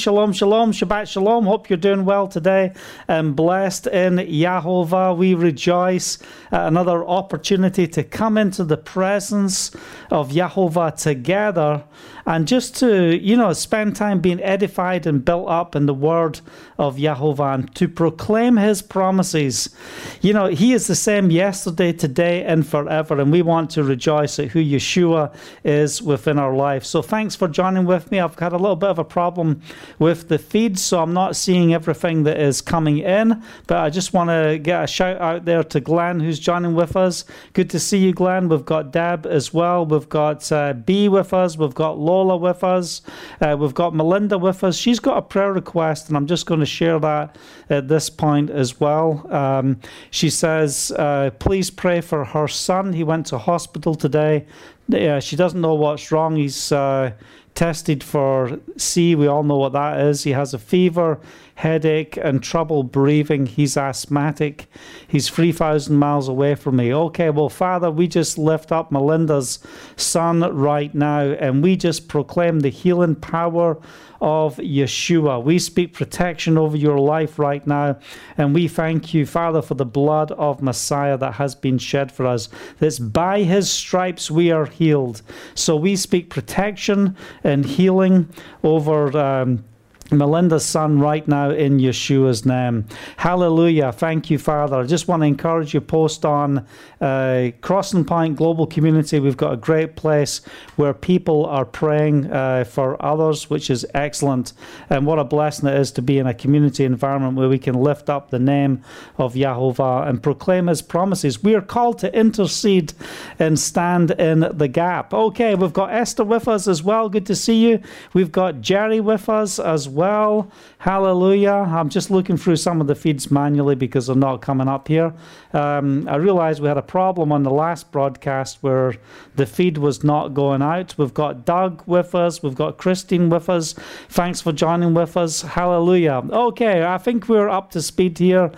Shalom, shalom, Shabbat shalom. Hope you're doing well today and blessed in Yahovah. We rejoice at another opportunity to come into the presence of Yahovah together and just to, you know, spend time being edified and built up in the word of Yahovah and to proclaim his promises. You know, he is the same yesterday, today, and forever. And we want to rejoice at who Yeshua is within our life. So thanks for joining with me. I've had a little bit of a problem with the feed, so I'm not seeing everything that is coming in. But I just want to get a shout out there to Glenn, who's joining with us. Good to see you, Glenn. We've got Deb as well. We've got uh, B with us. We've got Lola with us. Uh, we've got Melinda with us. She's got a prayer request, and I'm just going to share that at this point as well. Um, she says, uh, please pray for her son. He went to hospital today. Yeah, she doesn't know what's wrong. He's uh, tested for C. We all know what that is. He has a fever, headache, and trouble breathing. He's asthmatic. He's 3,000 miles away from me. Okay, well, Father, we just lift up Melinda's son right now and we just proclaim the healing power of Yeshua. We speak protection over your life right now. And we thank you, Father, for the blood of Messiah that has been shed for us. That's by his stripes we are healed. So we speak protection and healing over. Um, Melinda's son right now in Yeshua's name. Hallelujah. Thank you, Father. I just want to encourage you post on uh, Crossing Point Global Community. We've got a great place where people are praying uh, for others, which is excellent. And what a blessing it is to be in a community environment where we can lift up the name of Yahovah and proclaim his promises. We are called to intercede and stand in the gap. Okay, we've got Esther with us as well. Good to see you. We've got Jerry with us as well. Hallelujah. I'm just looking through some of the feeds manually because they're not coming up here. Um, I realized we had a problem on the last broadcast where the feed was not going out. We've got Doug with us, we've got Christine with us. Thanks for joining with us. Hallelujah. Okay, I think we're up to speed here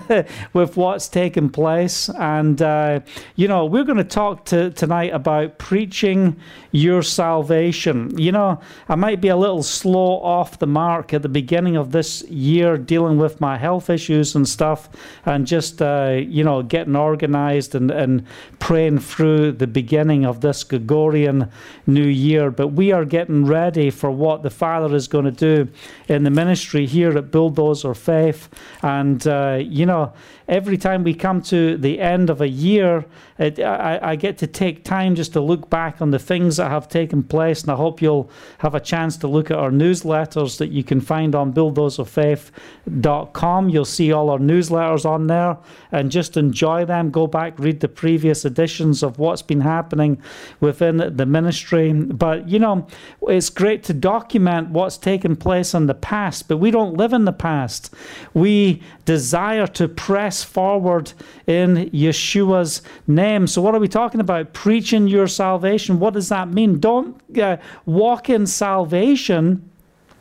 with what's taking place. And, uh, you know, we're going to talk to, tonight about preaching your salvation. You know, I might be a little slow off the mark at the beginning of this year dealing with my health issues and stuff and just, uh, you know, getting organized and, and praying through the beginning of this Gregorian new year. But we are getting ready for what the Father is going to do in the ministry here at Bulldozer Faith. And, uh, you know, every time we come to the end of a year, it, I, I, get to take time just to look back on the things that have taken place. And I hope you'll have a chance to look at our newsletters that you can find on bulldozerfaith.com. You'll see all our newsletters on there and just enjoy them. Go back, read the previous editions of what's been happening within the ministry. But, you know, it's great to document what's taken place in the past, but we don't live in the past. We desire to press forward in Yeshua's name. So, what are we talking about? Preaching your salvation. What does that mean? Don't uh, walk in salvation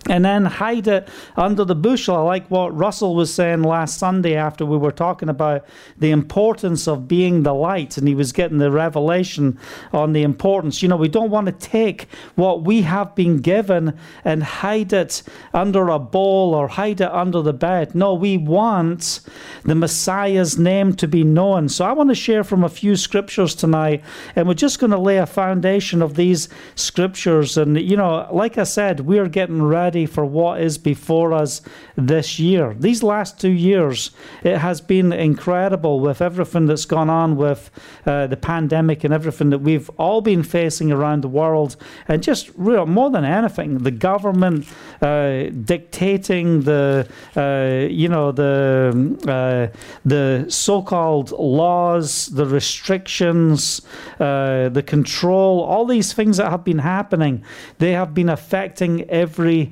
and then hide it under the bushel. I like what Russell was saying last Sunday after we were talking about the importance of being the light, and he was getting the revelation on the importance. You know, we don't want to take what we have been given and hide it under a bowl or hide it under the bed. No, we want the Messiah's name to be known. So I want to share from a few scriptures tonight, and we're just going to lay a foundation of these scriptures. And, you know, like I said, we're getting ready ready for what is before us this year. These last two years, it has been incredible with everything that's gone on with uh, the pandemic and everything that we've all been facing around the world. And just real, more than anything, the government uh, dictating the, uh, you know, the uh, the so-called laws, the restrictions, uh, the control, all these things that have been happening, they have been affecting every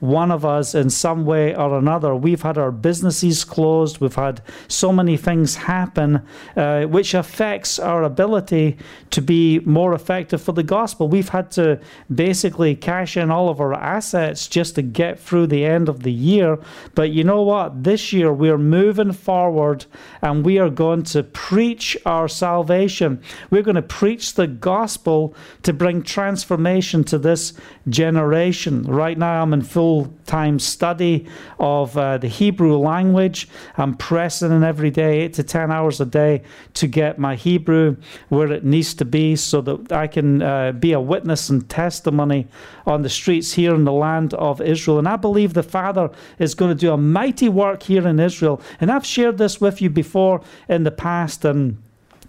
one of us in some way or another. We've had our businesses closed, we've had so many things happen, uh, which affects our ability to be more effective for the gospel. We've had to basically cash in all of our assets just to get through the end of the year. But you know what? This year we're moving forward and we are going to preach our salvation. We're going to preach the gospel to bring transformation to this generation. Right now, I'm in full full time study of uh, the Hebrew language. I'm pressing in every day, eight to 10 hours a day, to get my Hebrew where it needs to be so that I can uh, be a witness and testimony on the streets here in the land of Israel. And I believe the Father is going to do a mighty work here in Israel. And I've shared this with you before in the past. And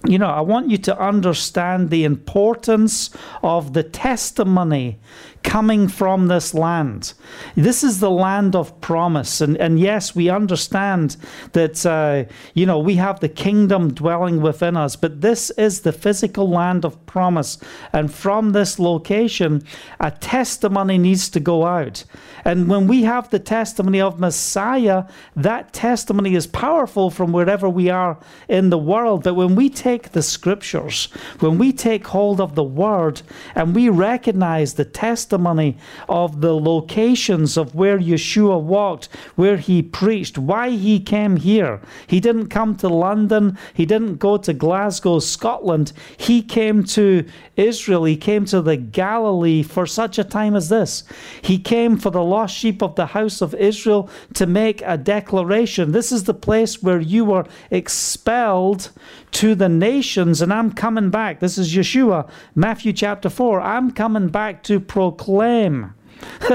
you know, I want you to understand the importance of the testimony coming from this land. This is the land of promise. And, and yes, we understand that, uh, you know, we have the kingdom dwelling within us, but this is the physical land of promise. And from this location, a testimony needs to go out. And when we have the testimony of Messiah, that testimony is powerful from wherever we are in the world. But when we take the scriptures, when we take hold of the word, and we recognize the testimony of the locations of where Yeshua walked, where he preached, why he came here. He didn't come to London, he didn't go to Glasgow, Scotland. He came to Israel, he came to the Galilee for such a time as this. He came for the lost sheep of the house of Israel to make a declaration. This is the place where you were expelled to the nations, and I'm coming back. This is Yeshua, Matthew chapter 4. I'm coming back to proclaim.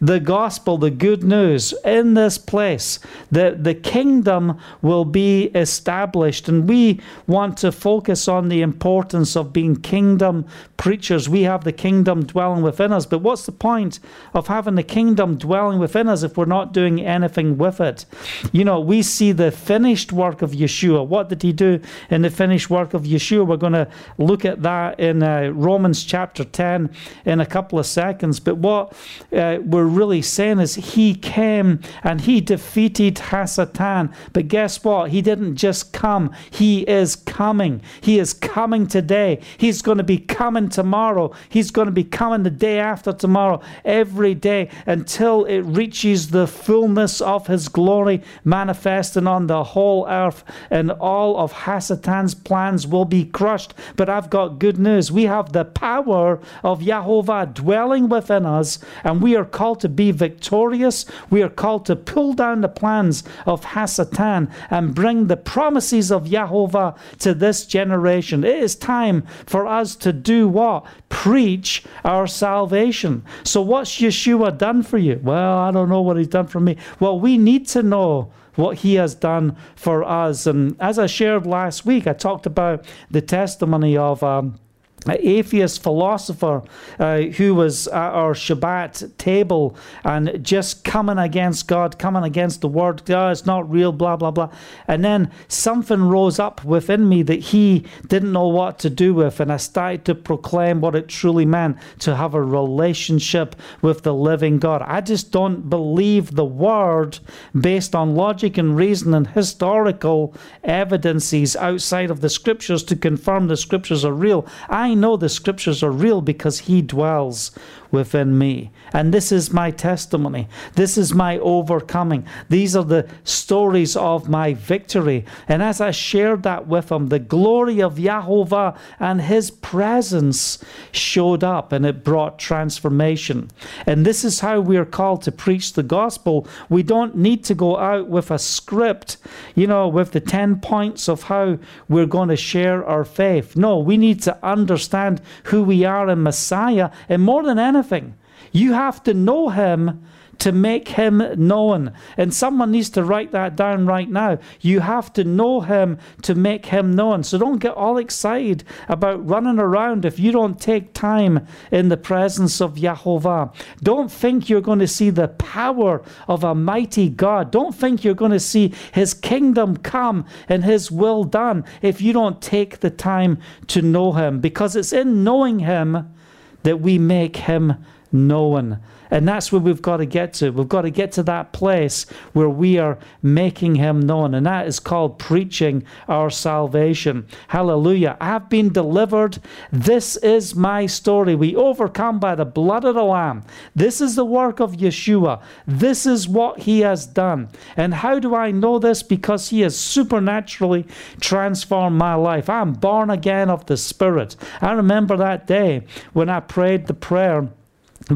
the gospel, the good news in this place, that the kingdom will be established. And we want to focus on the importance of being kingdom preachers. We have the kingdom dwelling within us. But what's the point of having the kingdom dwelling within us if we're not doing anything with it? You know, we see the finished work of Yeshua. What did he do in the finished work of Yeshua? We're going to look at that in uh, Romans chapter 10 in a couple of seconds. But what uh, we're really saying is he came and he defeated Hasatan. But guess what? He didn't just come, he is coming. He is coming today. He's going to be coming tomorrow. He's going to be coming the day after tomorrow, every day until it reaches the fullness of his glory manifesting on the whole earth. And all of Hasatan's plans will be crushed. But I've got good news. We have the power of Yahovah dwelling within us and we are called to be victorious. We are called to pull down the plans of Hasatan and bring the promises of Yahovah to this generation. It is time for us to do what? Preach our salvation. So, what's Yeshua done for you? Well, I don't know what he's done for me. Well, we need to know what he has done for us. And as I shared last week, I talked about the testimony of. Um, atheist philosopher uh, who was at our Shabbat table and just coming against God, coming against the word, God, it's not real, blah, blah, blah. And then something rose up within me that he didn't know what to do with. And I started to proclaim what it truly meant to have a relationship with the living God. I just don't believe the word based on logic and reason and historical evidences outside of the scriptures to confirm the scriptures are real. I know the scriptures are real because He dwells within me. And this is my testimony. This is my overcoming. These are the stories of my victory. And as I shared that with him, the glory of Yahovah and his presence showed up and it brought transformation. And this is how we are called to preach the gospel. We don't need to go out with a script, you know, with the 10 points of how we're going to share our faith. No, we need to understand who we are in Messiah. And more than anything. You have to know him to make him known. And someone needs to write that down right now. You have to know him to make him known. So don't get all excited about running around if you don't take time in the presence of Yahovah. Don't think you're going to see the power of a mighty God. Don't think you're going to see his kingdom come and his will done if you don't take the time to know him. Because it's in knowing him that we make him known. And that's where we've got to get to. We've got to get to that place where we are making him known. And that is called preaching our salvation. Hallelujah. I've been delivered. This is my story. We overcome by the blood of the Lamb. This is the work of Yeshua. This is what he has done. And how do I know this? Because he has supernaturally transformed my life. I'm born again of the Spirit. I remember that day when I prayed the prayer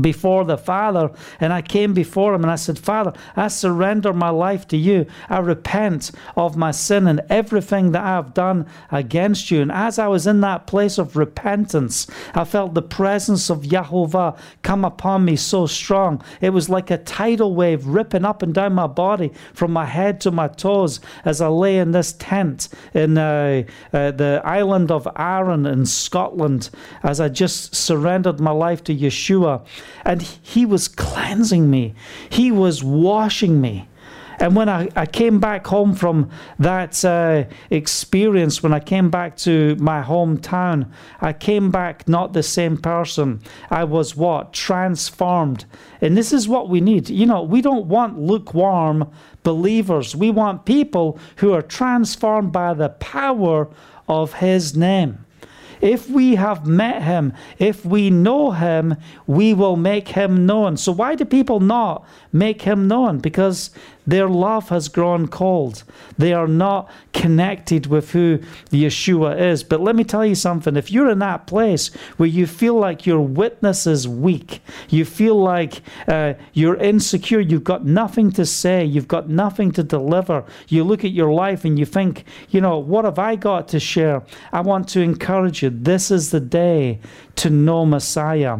before the Father, and I came before him and I said, Father, I surrender my life to you. I repent of my sin and everything that I've done against you. And as I was in that place of repentance, I felt the presence of Yahovah come upon me so strong. It was like a tidal wave ripping up and down my body from my head to my toes as I lay in this tent in uh, uh, the island of Arran in Scotland as I just surrendered my life to Yeshua and he was cleansing me, he was washing me. And when I, I came back home from that uh, experience, when I came back to my hometown, I came back not the same person. I was what? Transformed. And this is what we need. You know, we don't want lukewarm believers, we want people who are transformed by the power of His name. If we have met him, if we know him, we will make him known. So, why do people not make him known? Because their love has grown cold. They are not connected with who Yeshua is. But let me tell you something if you're in that place where you feel like your witness is weak, you feel like uh, you're insecure, you've got nothing to say, you've got nothing to deliver, you look at your life and you think, you know, what have I got to share? I want to encourage you. This is the day to know Messiah.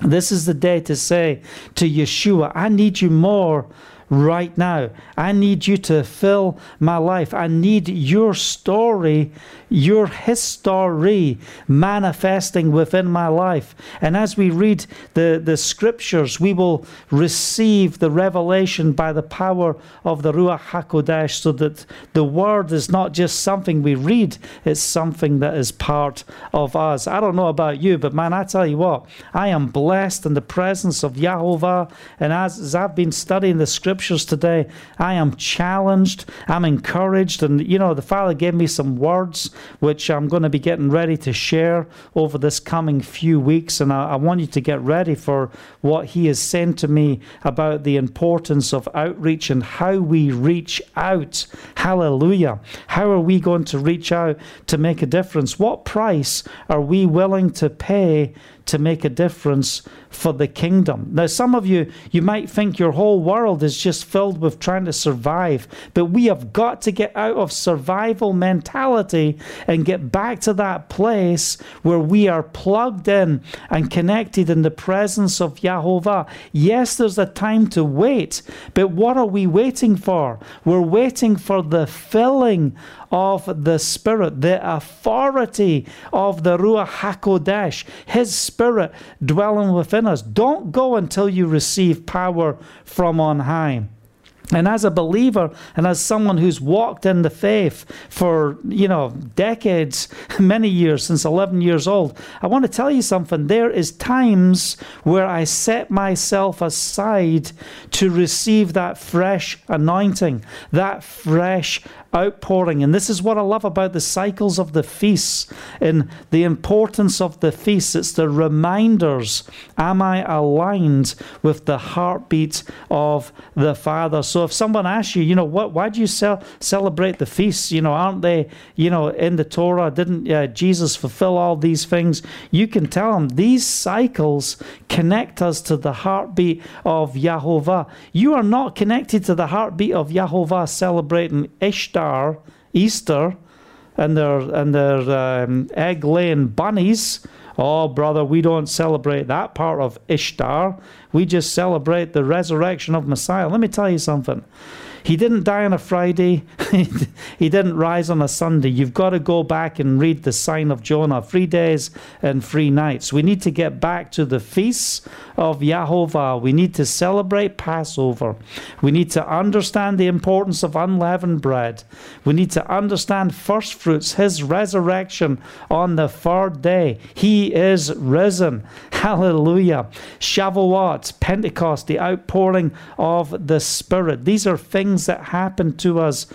This is the day to say to Yeshua, I need you more right now. I need you to fill my life. I need your story, your history manifesting within my life. And as we read the, the scriptures, we will receive the revelation by the power of the Ruach HaKodesh so that the word is not just something we read, it's something that is part of us. I don't know about you, but man, I tell you what, I am blessed in the presence of Yahovah. And as, as I've been studying the scriptures, scriptures today, I am challenged, I'm encouraged. And, you know, the Father gave me some words which I'm going to be getting ready to share over this coming few weeks. And I, I want you to get ready for what He has sent to me about the importance of outreach and how we reach out. Hallelujah. How are we going to reach out to make a difference? What price are we willing to pay to make a difference for the kingdom. Now, some of you, you might think your whole world is just filled with trying to survive, but we have got to get out of survival mentality and get back to that place where we are plugged in and connected in the presence of Yahovah. Yes, there's a time to wait, but what are we waiting for? We're waiting for the filling of the Spirit, the authority of the Ruach HaKodesh, His Spirit dwelling within Don't go until you receive power from on high. And as a believer and as someone who's walked in the faith for, you know, decades, many years, since 11 years old, I want to tell you something. There is times where I set myself aside to receive that fresh anointing, that fresh outpouring. And this is what I love about the cycles of the feasts and the importance of the feasts. It's the reminders. Am I aligned with the heartbeat of the Father? So if someone asks you, you know, what, why do you ce- celebrate the feasts? You know, aren't they, you know, in the Torah? Didn't uh, Jesus fulfill all these things? You can tell them these cycles connect us to the heartbeat of Yahovah. You are not connected to the heartbeat of Yahovah celebrating Ishtar Easter, and their and their um, egg laying bunnies. Oh, brother, we don't celebrate that part of Ishtar. We just celebrate the resurrection of Messiah. Let me tell you something. He didn't die on a Friday. he didn't rise on a Sunday. You've got to go back and read the sign of Jonah three days and three nights. We need to get back to the feasts of Yahovah. We need to celebrate Passover. We need to understand the importance of unleavened bread. We need to understand first fruits, his resurrection on the third day. He is risen. Hallelujah. Shavuot, Pentecost, the outpouring of the Spirit. These are things things that happen to us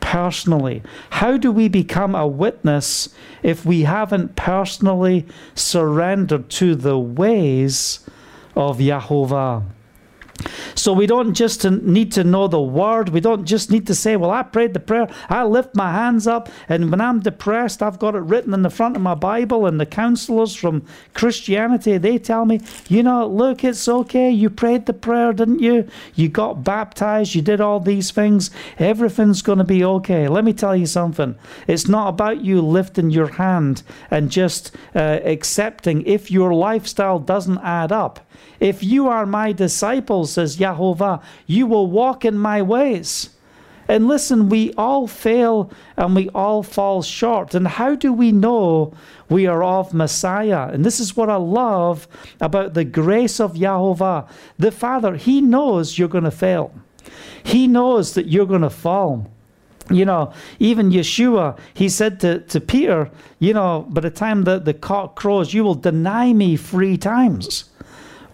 personally. How do we become a witness if we haven't personally surrendered to the ways of Yahovah? So we don't just need to know the word. We don't just need to say, well, I prayed the prayer. I lift my hands up. And when I'm depressed, I've got it written in the front of my Bible. And the counselors from Christianity, they tell me, you know, look, it's okay. You prayed the prayer, didn't you? You got baptized. You did all these things. Everything's going to be okay. Let me tell you something. It's not about you lifting your hand and just uh, accepting if your lifestyle doesn't add up. If you are my disciples, says Yahovah, you will walk in my ways. And listen, we all fail and we all fall short. And how do we know we are of Messiah? And this is what I love about the grace of Yahovah. The Father, He knows you're going to fail, He knows that you're going to fall. You know, even Yeshua, he said to, to Peter, you know, by the time that the cock crows, you will deny me three times.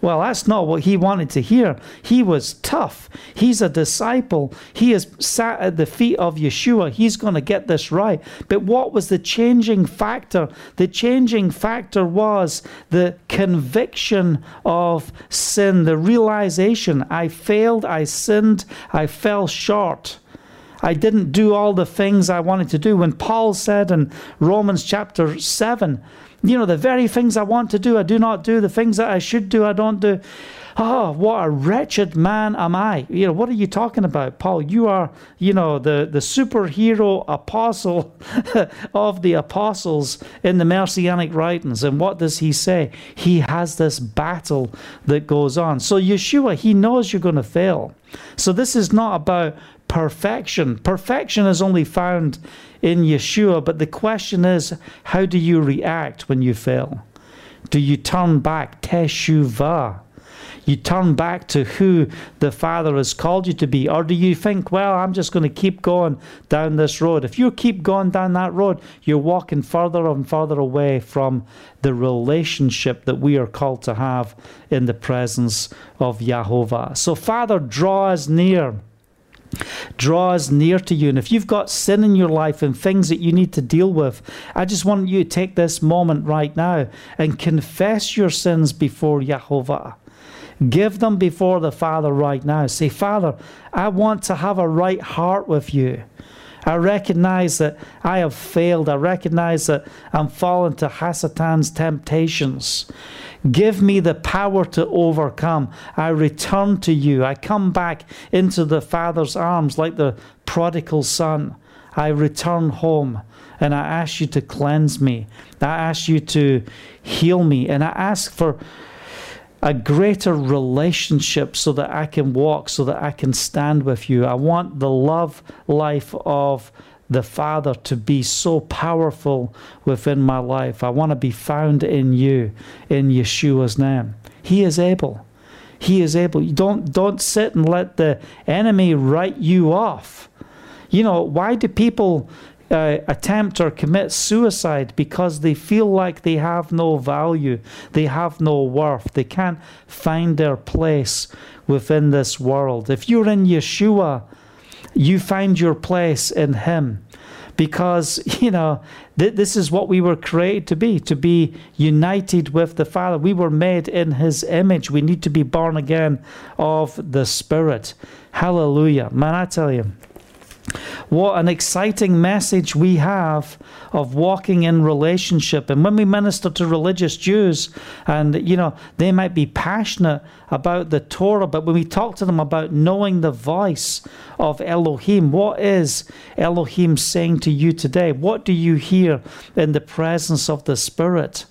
Well, that's not what he wanted to hear. He was tough. He's a disciple. He is sat at the feet of Yeshua. He's going to get this right. But what was the changing factor? The changing factor was the conviction of sin, the realization I failed, I sinned, I fell short. I didn't do all the things I wanted to do. When Paul said in Romans chapter 7, you know, the very things I want to do, I do not do. The things that I should do, I don't do. Oh, what a wretched man am I. You know, what are you talking about, Paul? You are, you know, the, the superhero apostle of the apostles in the Messianic writings. And what does he say? He has this battle that goes on. So, Yeshua, he knows you're going to fail. So, this is not about perfection. Perfection is only found in Yeshua. But the question is, how do you react when you fail? Do you turn back, teshuvah? You turn back to who the Father has called you to be? Or do you think, well, I'm just going to keep going down this road? If you keep going down that road, you're walking further and further away from the relationship that we are called to have in the presence of Yahovah. So, Father, draw us near draws near to you. And if you've got sin in your life and things that you need to deal with, I just want you to take this moment right now and confess your sins before Yahovah. Give them before the Father right now. Say, Father, I want to have a right heart with you. I recognize that I have failed. I recognize that I'm fallen to Hasatan's temptations. Give me the power to overcome. I return to you. I come back into the Father's arms like the prodigal son. I return home and I ask you to cleanse me. I ask you to heal me. And I ask for a greater relationship so that I can walk, so that I can stand with you. I want the love life of the Father to be so powerful within my life. I want to be found in you, in Yeshua's name. He is able. He is able. You don't don't sit and let the enemy write you off. You know, why do people uh, attempt or commit suicide because they feel like they have no value, they have no worth, they can't find their place within this world. If you're in Yeshua, you find your place in Him because, you know, th- this is what we were created to be to be united with the Father. We were made in His image. We need to be born again of the Spirit. Hallelujah. Man, I tell you. What an exciting message we have of walking in relationship. And when we minister to religious Jews, and you know, they might be passionate about the Torah, but when we talk to them about knowing the voice of Elohim, what is Elohim saying to you today? What do you hear in the presence of the Spirit?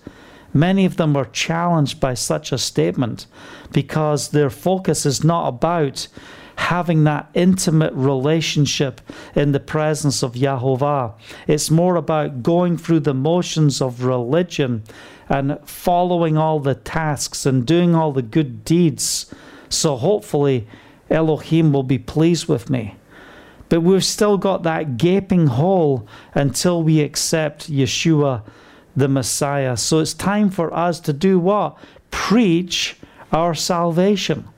Many of them are challenged by such a statement because their focus is not about having that intimate relationship in the presence of Yahovah. It's more about going through the motions of religion and following all the tasks and doing all the good deeds. So hopefully, Elohim will be pleased with me. But we've still got that gaping hole until we accept Yeshua the Messiah. So it's time for us to do what? Preach our salvation.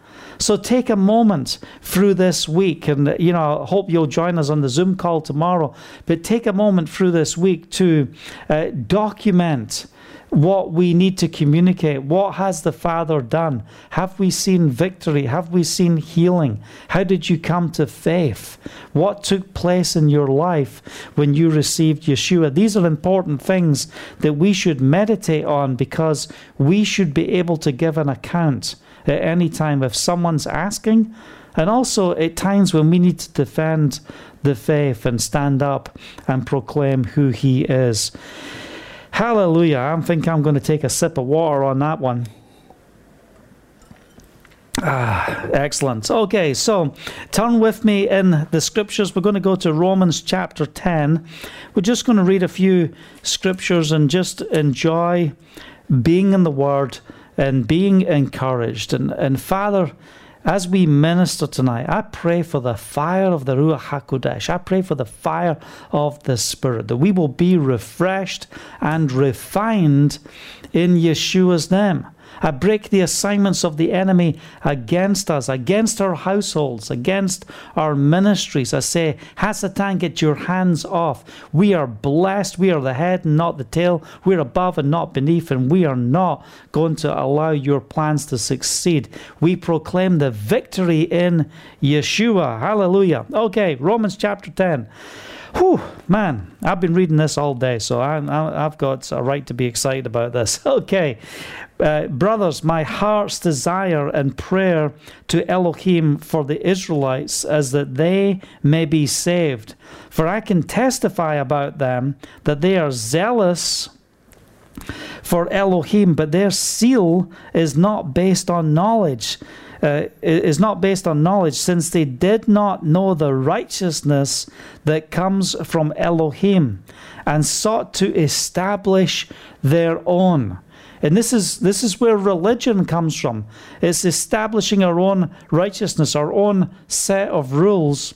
So take a moment through this week, and you know, I hope you'll join us on the Zoom call tomorrow. But take a moment through this week to uh, document what we need to communicate. What has the Father done? Have we seen victory? Have we seen healing? How did you come to faith? What took place in your life when you received Yeshua? These are important things that we should meditate on because we should be able to give an account at any time if someone's asking. And also at times when we need to defend the faith and stand up and proclaim who He is. Hallelujah. I think I'm going to take a sip of water on that one. Ah, excellent. Okay, so turn with me in the scriptures. We're going to go to Romans chapter 10. We're just going to read a few scriptures and just enjoy being in the Word and being encouraged. And, and Father, as we minister tonight, I pray for the fire of the Ruach HaKodesh. I pray for the fire of the Spirit, that we will be refreshed and refined in Yeshua's name. I break the assignments of the enemy against us, against our households, against our ministries. I say, Hasatan, get your hands off. We are blessed. We are the head and not the tail. We're above and not beneath, and we are not going to allow your plans to succeed. We proclaim the victory in Yeshua. Hallelujah. Okay, Romans chapter 10. Whew, man, I've been reading this all day, so I, have got a right to be excited about this. Okay, uh, brothers, my heart's desire and prayer to Elohim for the Israelites is that they may be saved. For I can testify about them that they are zealous for Elohim, but their seal is not based on knowledge. Uh, is not based on knowledge, since they did not know the righteousness that comes from Elohim and sought to establish their own. And this is this is where religion comes from. It's establishing our own righteousness, our own set of rules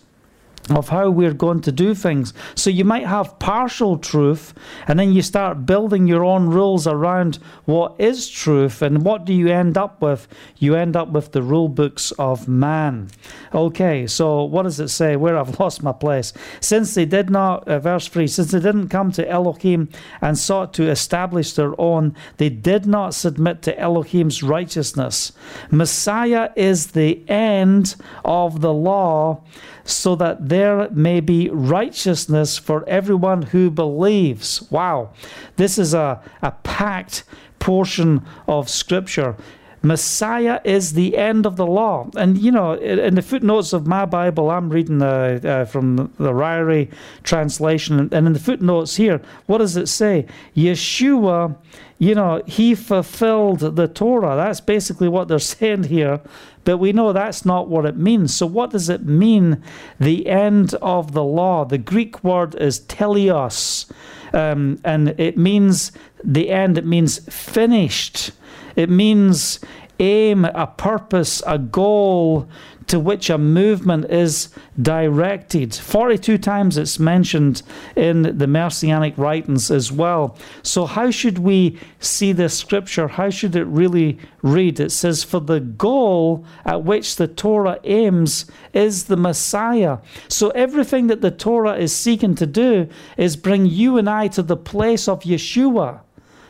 of how we're going to do things. So you might have partial truth, and then you start building your own rules around what is truth, and what do you end up with? You end up with the rule books of man. Okay, so what does it say? Where I've lost my place. Since they did not, uh, verse 3, since they didn't come to Elohim and sought to establish their own, they did not submit to Elohim's righteousness. Messiah is the end of the law so that there may be righteousness for everyone who believes. Wow, this is a, a packed portion of Scripture. Messiah is the end of the law. And, you know, in the footnotes of my Bible, I'm reading uh, uh, from the Ryrie translation. And in the footnotes here, what does it say? Yeshua, you know, he fulfilled the Torah. That's basically what they're saying here. But we know that's not what it means. So, what does it mean, the end of the law? The Greek word is teleos, um, and it means the end, it means finished. It means aim, a purpose, a goal to which a movement is directed. 42 times it's mentioned in the Messianic writings as well. So, how should we see this scripture? How should it really read? It says, For the goal at which the Torah aims is the Messiah. So, everything that the Torah is seeking to do is bring you and I to the place of Yeshua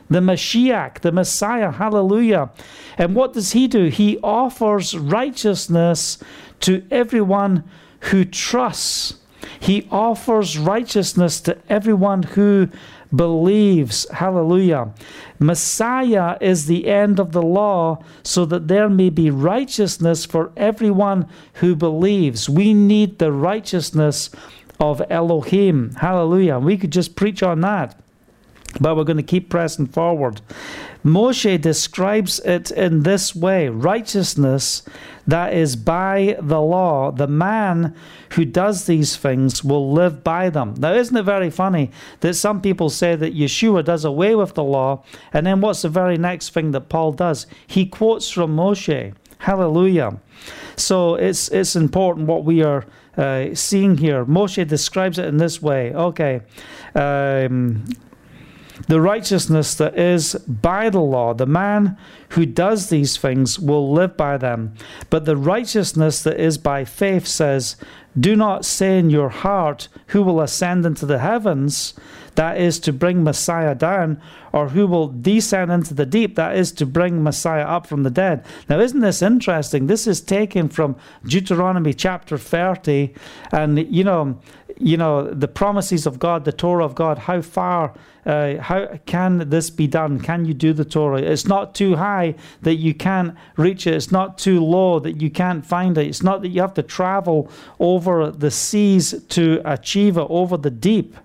the Mashiach, the Messiah. Hallelujah. And what does he do? He offers righteousness to everyone who trusts. He offers righteousness to everyone who believes. Hallelujah. Messiah is the end of the law so that there may be righteousness for everyone who believes. We need the righteousness of Elohim. Hallelujah. We could just preach on that. But we're going to keep pressing forward. Moshe describes it in this way righteousness that is by the law. The man who does these things will live by them. Now, isn't it very funny that some people say that Yeshua does away with the law, and then what's the very next thing that Paul does? He quotes from Moshe. Hallelujah. So it's, it's important what we are uh, seeing here. Moshe describes it in this way. Okay. Um, the righteousness that is by the law. The man who does these things will live by them. But the righteousness that is by faith says, Do not say in your heart, Who will ascend into the heavens? that is to bring Messiah down, or who will descend into the deep, that is to bring Messiah up from the dead. Now, isn't this interesting? This is taken from Deuteronomy chapter 30, and you know, you know the promises of God, the Torah of God. How far? Uh, how can this be done? Can you do the Torah? It's not too high that you can't reach it. It's not too low that you can't find it. It's not that you have to travel over the seas to achieve it, over the deep.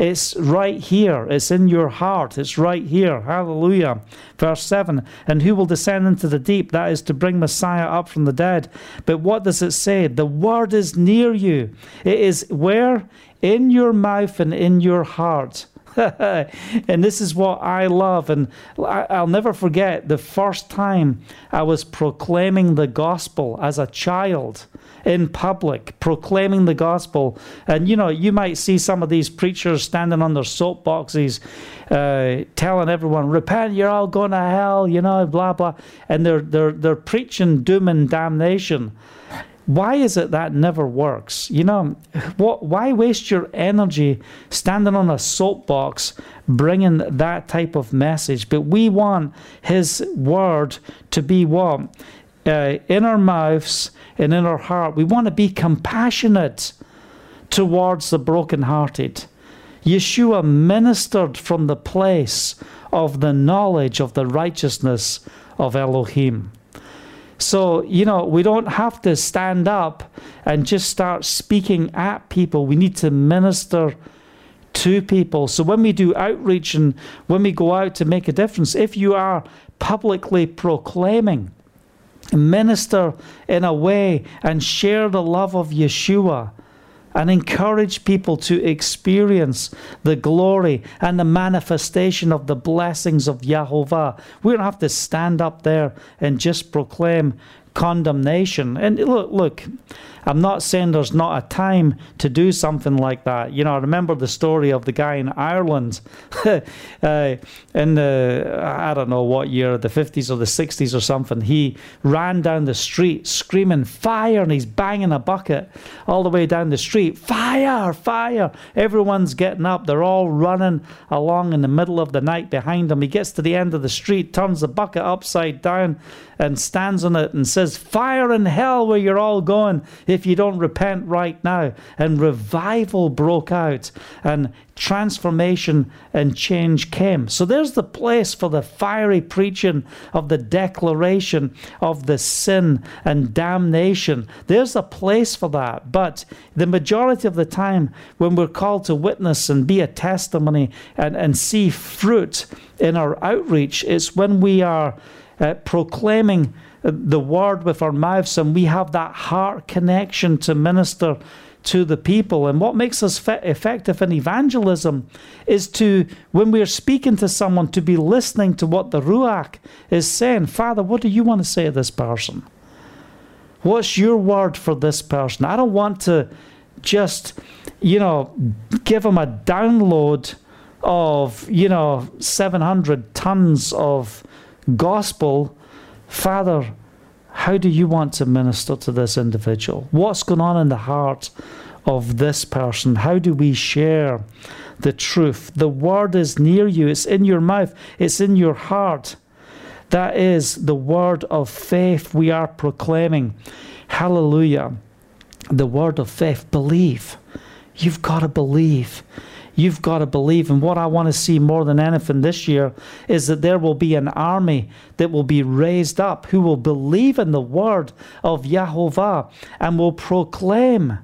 It's right here. It's in your heart. It's right here. Hallelujah. Verse 7 And who will descend into the deep? That is to bring Messiah up from the dead. But what does it say? The word is near you. It is where? In your mouth and in your heart. and this is what I love. And I'll never forget the first time I was proclaiming the gospel as a child in public, proclaiming the gospel. And you know, you might see some of these preachers standing on their soapboxes, uh, telling everyone, "Repent, you're all going to hell," you know, blah blah, and they're they're they're preaching doom and damnation. Why is it that never works? You know, what? Why waste your energy standing on a soapbox, bringing that type of message? But we want His word to be what uh, in our mouths and in our heart. We want to be compassionate towards the brokenhearted. Yeshua ministered from the place of the knowledge of the righteousness of Elohim. So, you know, we don't have to stand up and just start speaking at people. We need to minister to people. So, when we do outreach and when we go out to make a difference, if you are publicly proclaiming, minister in a way and share the love of Yeshua and encourage people to experience the glory and the manifestation of the blessings of Yahovah. We don't have to stand up there and just proclaim condemnation. And look, look, I'm not saying there's not a time to do something like that. You know, I remember the story of the guy in Ireland uh, in the, I don't know what year, the 50s or the 60s or something. He ran down the street screaming, fire, and he's banging a bucket all the way down the street. Fire, fire. Everyone's getting up. They're all running along in the middle of the night behind him. He gets to the end of the street, turns the bucket upside down, and stands on it and says, Fire in hell where you're all going if you don't repent right now. And revival broke out, and transformation and change came. So there's the place for the fiery preaching of the declaration of the sin and damnation. There's a place for that. But the majority of the time, when we're called to witness and be a testimony and, and see fruit in our outreach, it's when we are uh, proclaiming the word with our mouths and we have that heart connection to minister to the people. And what makes us fe- effective in evangelism is to, when we're speaking to someone, to be listening to what the Ruach is saying. Father, what do you want to say to this person? What's your word for this person? I don't want to just, you know, give them a download of, you know, 700 tons of gospel, Father, how do you want to minister to this individual? What's going on in the heart of this person? How do we share the truth? The word is near you, it's in your mouth, it's in your heart. That is the word of faith we are proclaiming. Hallelujah. The word of faith. Believe. You've got to believe. You've got to believe. And what I want to see more than anything this year is that there will be an army that will be raised up who will believe in the word of Yahovah and will proclaim,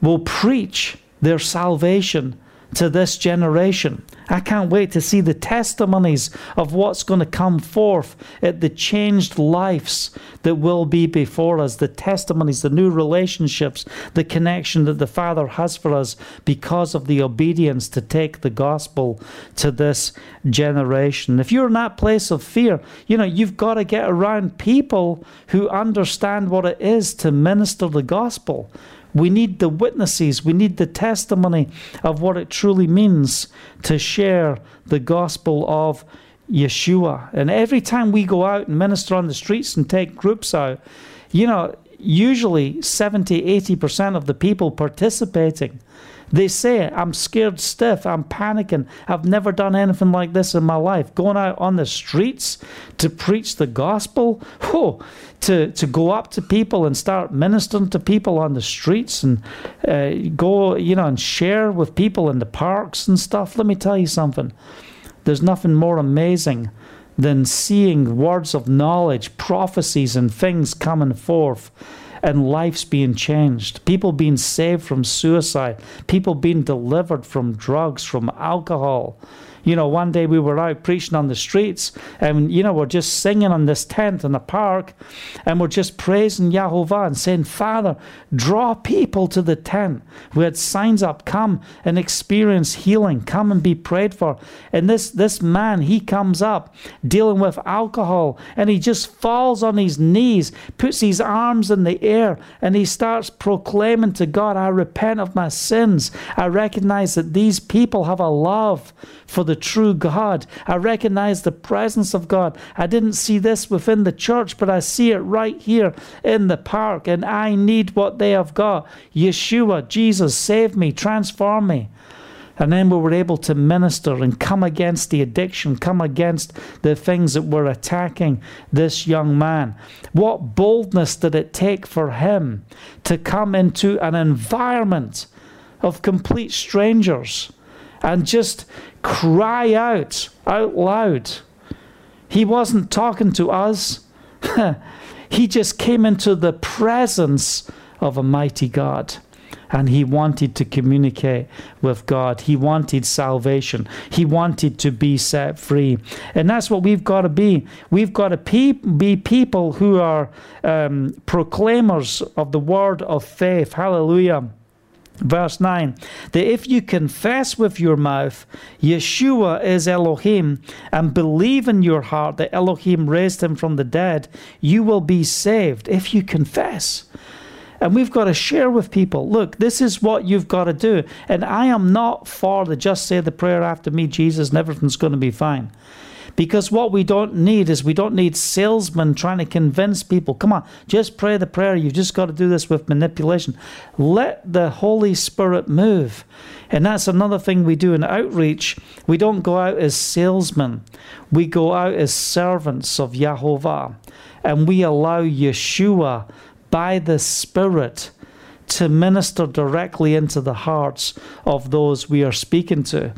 will preach their salvation to this generation. I can't wait to see the testimonies of what's going to come forth at the changed lives that will be before us, the testimonies, the new relationships, the connection that the Father has for us because of the obedience to take the gospel to this generation. If you're in that place of fear, you know, you've got to get around people who understand what it is to minister the gospel. We need the witnesses. We need the testimony of what it truly means to share the gospel of Yeshua. And every time we go out and minister on the streets and take groups out, you know, usually 70, 80% of the people participating They say, I'm scared stiff, I'm panicking, I've never done anything like this in my life. Going out on the streets to preach the gospel, oh, to, to go up to people and start ministering to people on the streets and uh, go, you know, and share with people in the parks and stuff. Let me tell you something. There's nothing more amazing than seeing words of knowledge, prophecies, and things coming forth and lives being changed, people being saved from suicide, people being delivered from drugs, from alcohol, you know, one day we were out preaching on the streets, and you know, we're just singing on this tent in the park, and we're just praising Yahovah and saying, Father, draw people to the tent. We had signs up, come and experience healing, come and be prayed for. And this this man, he comes up dealing with alcohol, and he just falls on his knees, puts his arms in the air, and he starts proclaiming to God, I repent of my sins. I recognize that these people have a love for the true God. I recognize the presence of God. I didn't see this within the church, but I see it right here in the park, and I need what they have got. Yeshua, Jesus, save me, transform me. And then we were able to minister and come against the addiction, come against the things that were attacking this young man. What boldness did it take for him to come into an environment of complete strangers and just cry out out loud. He wasn't talking to us. he just came into the presence of a mighty God. And he wanted to communicate with God. He wanted salvation. He wanted to be set free. And that's what we've got to be. We've got to pe- be people who are um, proclaimers of the word of faith. Hallelujah. Verse 9 that if you confess with your mouth Yeshua is Elohim and believe in your heart that Elohim raised him from the dead, you will be saved if you confess. And we've got to share with people look, this is what you've got to do. And I am not for the just say the prayer after me, Jesus, and everything's going to be fine. Because what we don't need is we don't need salesmen trying to convince people, come on, just pray the prayer. You've just got to do this with manipulation. Let the Holy Spirit move. And that's another thing we do in outreach. We don't go out as salesmen, we go out as servants of Yahovah. And we allow Yeshua by the Spirit to minister directly into the hearts of those we are speaking to.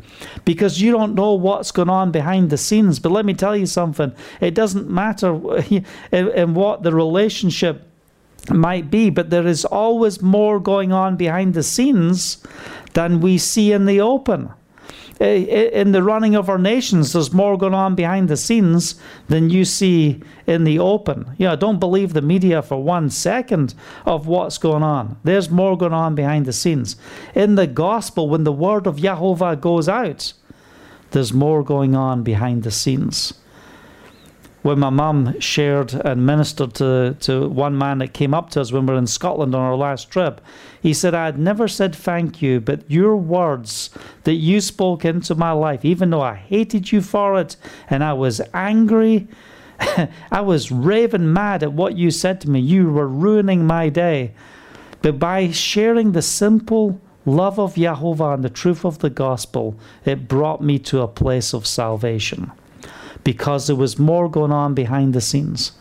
Because you don't know what's going on behind the scenes. But let me tell you something it doesn't matter in, what the relationship might be, but there is always more going on behind the scenes than we see in the open Eh, in the running of our nations, there's more going on behind the scenes than you see in the open. You know, don't believe the media for one second of what's going on. There's more going on behind the scenes. In the gospel, when the word of Yahovah goes out, there's more going on behind the scenes when my mum shared and ministered to, to one man that came up to us when we were in Scotland on our last trip, he said, I had never said thank you, but your words that you spoke into my life, even though I hated you for it and I was angry, I was raving mad at what you said to me, you were ruining my day. But by sharing the simple love of Yahovah and the truth of the gospel, it brought me to a place of salvation because there was more going on behind the scenes.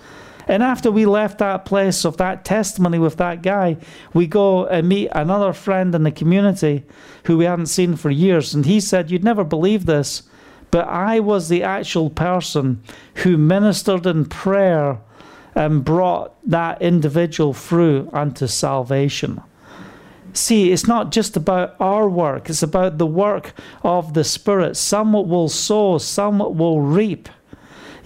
And after we left that place of that testimony with that guy, we go and meet another friend in the community who we hadn't seen for years. And he said, You'd never believe this, but I was the actual person who ministered in prayer and brought that individual through unto salvation. See, it's not just about our work, it's about the work of the Spirit. Some will sow, some will reap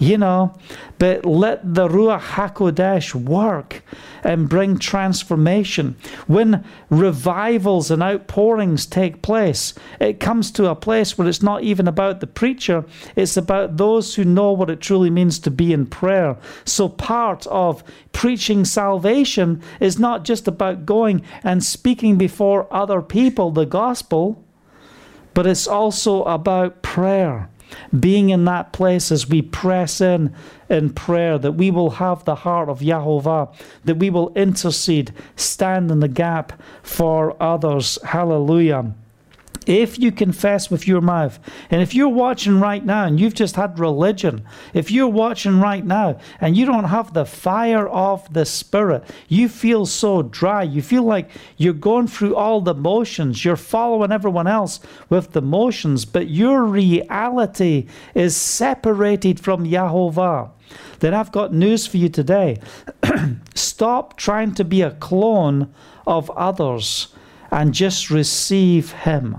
you know. But let the Ruach HaKodesh work and bring transformation. When revivals and outpourings take place, it comes to a place where it's not even about the preacher, it's about those who know what it truly means to be in prayer. So, part of preaching salvation is not just about going and speaking before other people the gospel, but it's also about prayer being in that place as we press in in prayer, that we will have the heart of Yahovah, that we will intercede, stand in the gap for others. Hallelujah. If you confess with your mouth, and if you're watching right now and you've just had religion, if you're watching right now and you don't have the fire of the Spirit, you feel so dry, you feel like you're going through all the motions, you're following everyone else with the motions, but your reality is separated from Yahovah, then I've got news for you today. Stop trying to be a clone of others and just receive Him.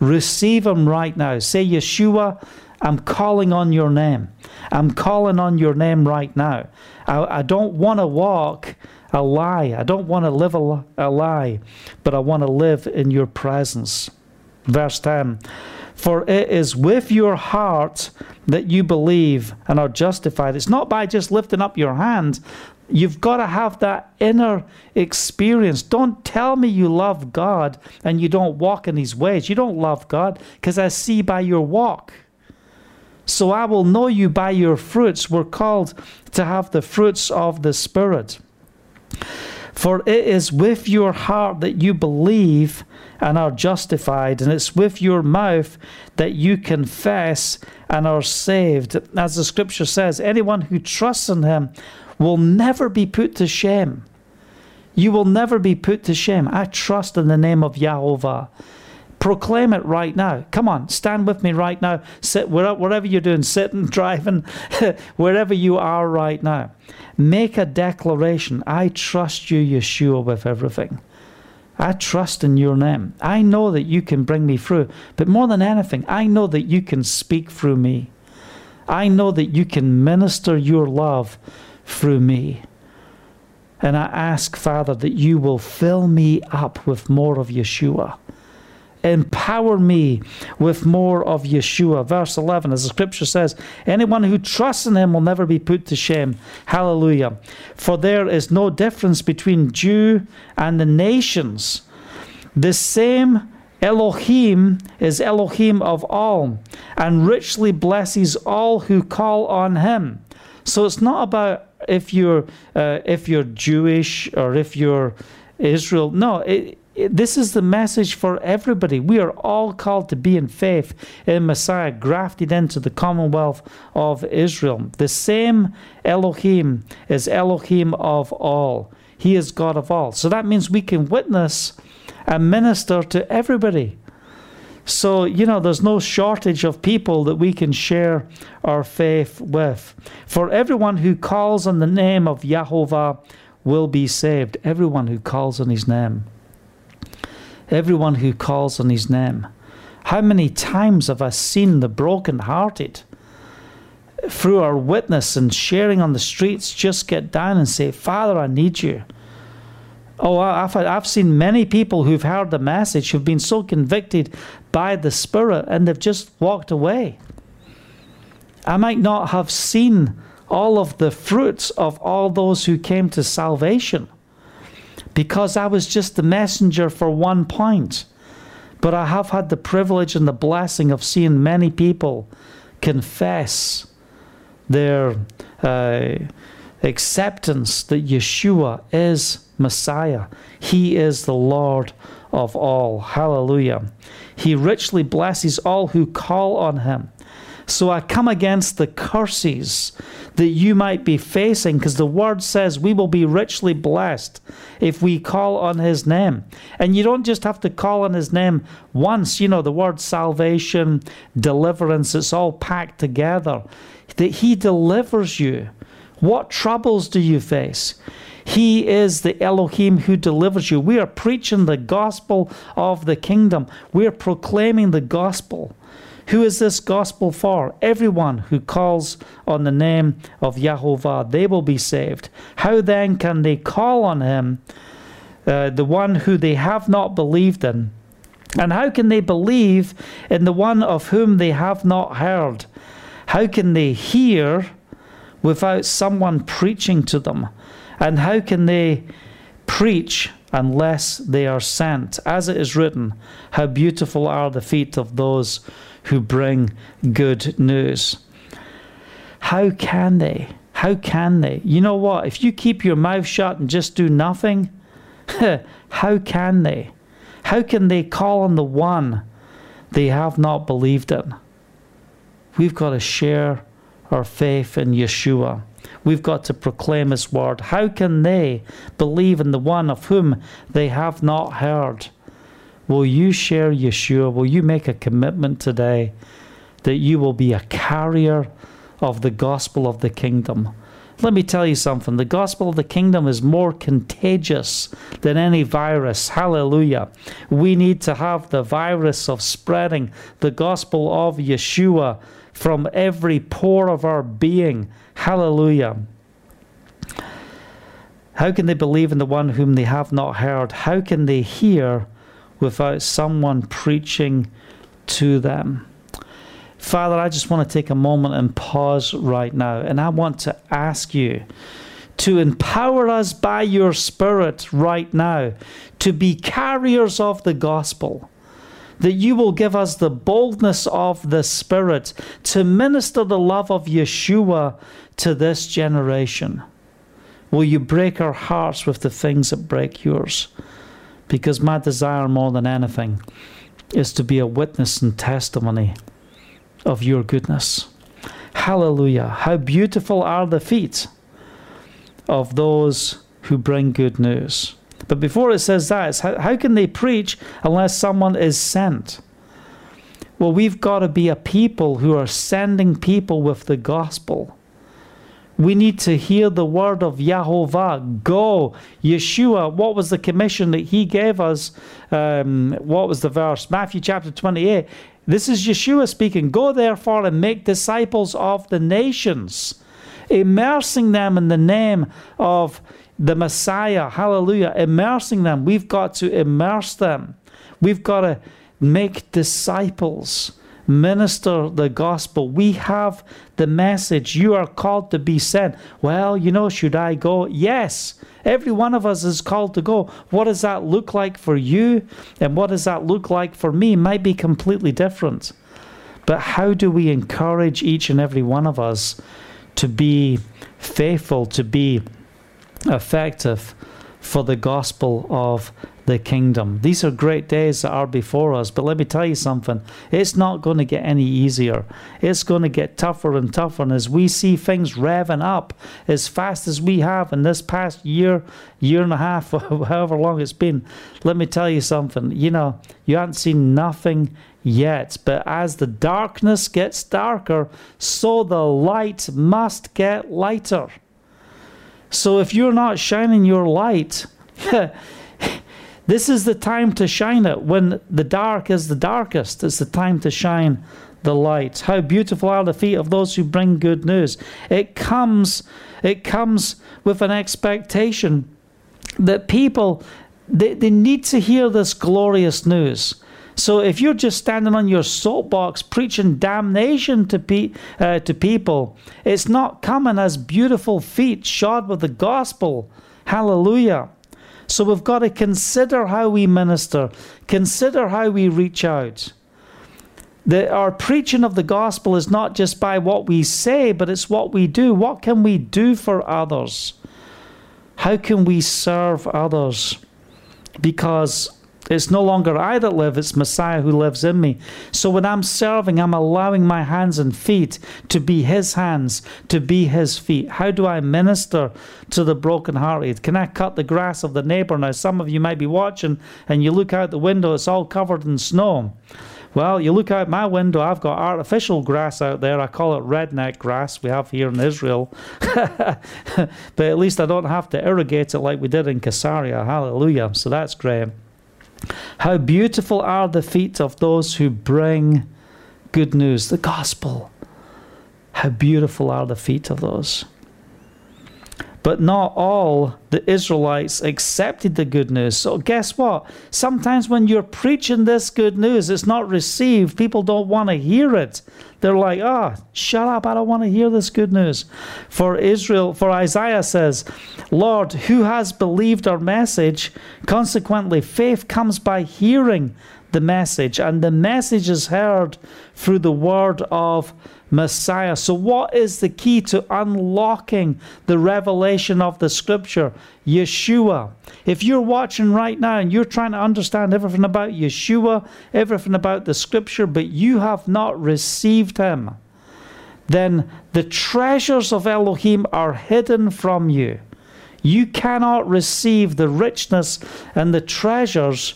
Receive Him right now. Say, Yeshua, I'm calling on your name. I'm calling on your name right now. I, I don't want to walk a lie. I don't want to live a, a lie, but I want to live in your presence. Verse 10 For it is with your heart that you believe and are justified. It's not by just lifting up your hand, You've got to have that inner experience. Don't tell me you love God and you don't walk in His ways. You don't love God because I see by your walk. So I will know you by your fruits. We're called to have the fruits of the Spirit. For it is with your heart that you believe and are justified, and it's with your mouth that you confess and are saved. As the scripture says, anyone who trusts in Him will never be put to shame. You will never be put to shame. I trust in the name of Yahovah. Proclaim it right now. Come on, stand with me right now. Sit wherever you're doing, sitting, driving, wherever you are right now. Make a declaration. I trust you, Yeshua, with everything. I trust in your name. I know that you can bring me through. But more than anything, I know that you can speak through me. I know that you can minister your love through me. And I ask, Father, that you will fill me up with more of Yeshua. Empower me with more of Yeshua. Verse 11, as the scripture says, anyone who trusts in him will never be put to shame. Hallelujah. For there is no difference between Jew and the nations. The same Elohim is Elohim of all and richly blesses all who call on him. So it's not about if you're uh, if you're Jewish or if you're Israel. No, it, it, this is the message for everybody. We are all called to be in faith in Messiah, grafted into the commonwealth of Israel. The same Elohim is Elohim of all. He is God of all. So that means we can witness and minister to everybody. So, you know, there's no shortage of people that we can share our faith with. For everyone who calls on the name of Yahovah will be saved. Everyone who calls on his name. Everyone who calls on his name. How many times have I seen the broken-hearted through our witness and sharing on the streets just get down and say, Father, I need you. Oh, I've, I've seen many people who've heard the message who've been so convicted by the Spirit and they've just walked away. I might not have seen all of the fruits of all those who came to salvation because I was just the messenger for one point. But I have had the privilege and the blessing of seeing many people confess their uh, acceptance that Yeshua is Messiah. He is the Lord of all. Hallelujah. He richly blesses all who call on him. So I come against the curses that you might be facing because the word says we will be richly blessed if we call on his name. And you don't just have to call on his name once, you know, the word salvation, deliverance, it's all packed together. That he delivers you. What troubles do you face? He is the Elohim who delivers you. We are preaching the gospel of the kingdom. We are proclaiming the gospel. Who is this gospel for? Everyone who calls on the name of Yahovah, they will be saved. How then can they call on him, uh, the one who they have not believed in? And how can they believe in the one of whom they have not heard? How can they hear without someone preaching to them? And how can they preach unless they are sent? As it is written, How beautiful are the feet of those who bring good news. How can they? How can they? You know what? If you keep your mouth shut and just do nothing, how can they? How can they call on the one they have not believed in? We've got to share our faith in Yeshua. We've got to proclaim His word. How can they believe in the one of whom they have not heard? Will you share Yeshua? Will you make a commitment today that you will be a carrier of the gospel of the kingdom? Let me tell you something. The gospel of the kingdom is more contagious than any virus. Hallelujah. We need to have the virus of spreading the gospel of Yeshua from every pore of our being. Hallelujah. How can they believe in the one whom they have not heard? How can they hear without someone preaching to them? Father, I just want to take a moment and pause right now, and I want to ask you to empower us by your Spirit right now to be carriers of the gospel that you will give us the boldness of the Spirit to minister the love of Yeshua to this generation. Will you break our hearts with the things that break yours? Because my desire more than anything is to be a witness and testimony of your goodness. Hallelujah. How beautiful are the feet of those who bring good news. But before it says that, how, how can they preach unless someone is sent? Well, we've got to be a people who are sending people with the gospel. We need to hear the word of Yahovah. Go. Yeshua, what was the commission that he gave us? Um, what was the verse? Matthew chapter 28. This is Yeshua speaking. Go therefore and make disciples of the nations, immersing them in the name of the Messiah, hallelujah, immersing them. We've got to immerse them. We've got to make disciples, minister the gospel. We have the message. You are called to be sent. Well, you know, should I go? Yes. Every one of us is called to go. What does that look like for you? And what does that look like for me? Might be completely different. But how do we encourage each and every one of us to be faithful, to be effective for the gospel of the kingdom. These are great days that are before us, but let me tell you something. It's not going to get any easier. It's going to get tougher and tougher. And as we see things revving up as fast as we have in this past year, year and a half, however long it's been, let me tell you something. You know, you haven't seen nothing yet. But as the darkness gets darker, so the light must get lighter. So if you're not shining your light, this is the time to shine it. When the dark is the darkest, it's the time to shine the light. How beautiful are the feet of those who bring good news. It comes it comes with an expectation that people they, they need to hear this glorious news. So if you're just standing on your soapbox preaching damnation to, pe- uh, to people, it's not coming as beautiful feet shod with the gospel. Hallelujah. So we've got to consider how we minister, consider how we reach out. The, our preaching of the gospel is not just by what we say, but it's what we do. What can we do for others? How can we serve others? Because it's no longer I that live, it's Messiah who lives in me. So when I'm serving, I'm allowing my hands and feet to be His hands, to be His feet. How do I minister to the brokenhearted? Can I cut the grass of the neighbor? Now, some of you might be watching and you look out the window, it's all covered in snow. Well, you look out my window, I've got artificial grass out there. I call it redneck grass we have here in Israel. but at least I don't have to irrigate it like we did in Caesarea. Hallelujah. So that's great. How beautiful are the feet of those who bring good news, the gospel. How beautiful are the feet of those. But not all the Israelites accepted the good news. So, guess what? Sometimes when you're preaching this good news, it's not received. People don't want to hear it. They're like, ah, oh, shut up. I don't want to hear this good news. For Israel, for Isaiah says, Lord, who has believed our message? Consequently, faith comes by hearing the message, and the message is heard through the word of Messiah. So, what is the key to unlocking the revelation of the scripture? Yeshua. If you're watching right now and you're trying to understand everything about Yeshua, everything about the scripture, but you have not received him, then the treasures of Elohim are hidden from you. You cannot receive the richness and the treasures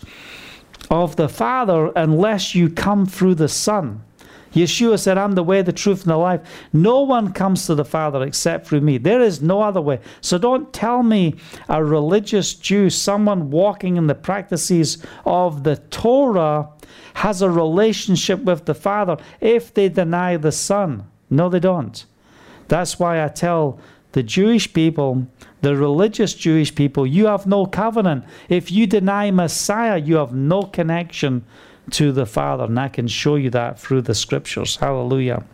of the Father unless you come through the Son. Yeshua said, I'm the way, the truth, and the life. No one comes to the Father except through me. There is no other way. So don't tell me a religious Jew, someone walking in the practices of the Torah, has a relationship with the Father if they deny the Son. No, they don't. That's why I tell the Jewish people, the religious Jewish people, you have no covenant. If you deny Messiah, you have no connection to the Father. And I can show you that through the scriptures. Hallelujah.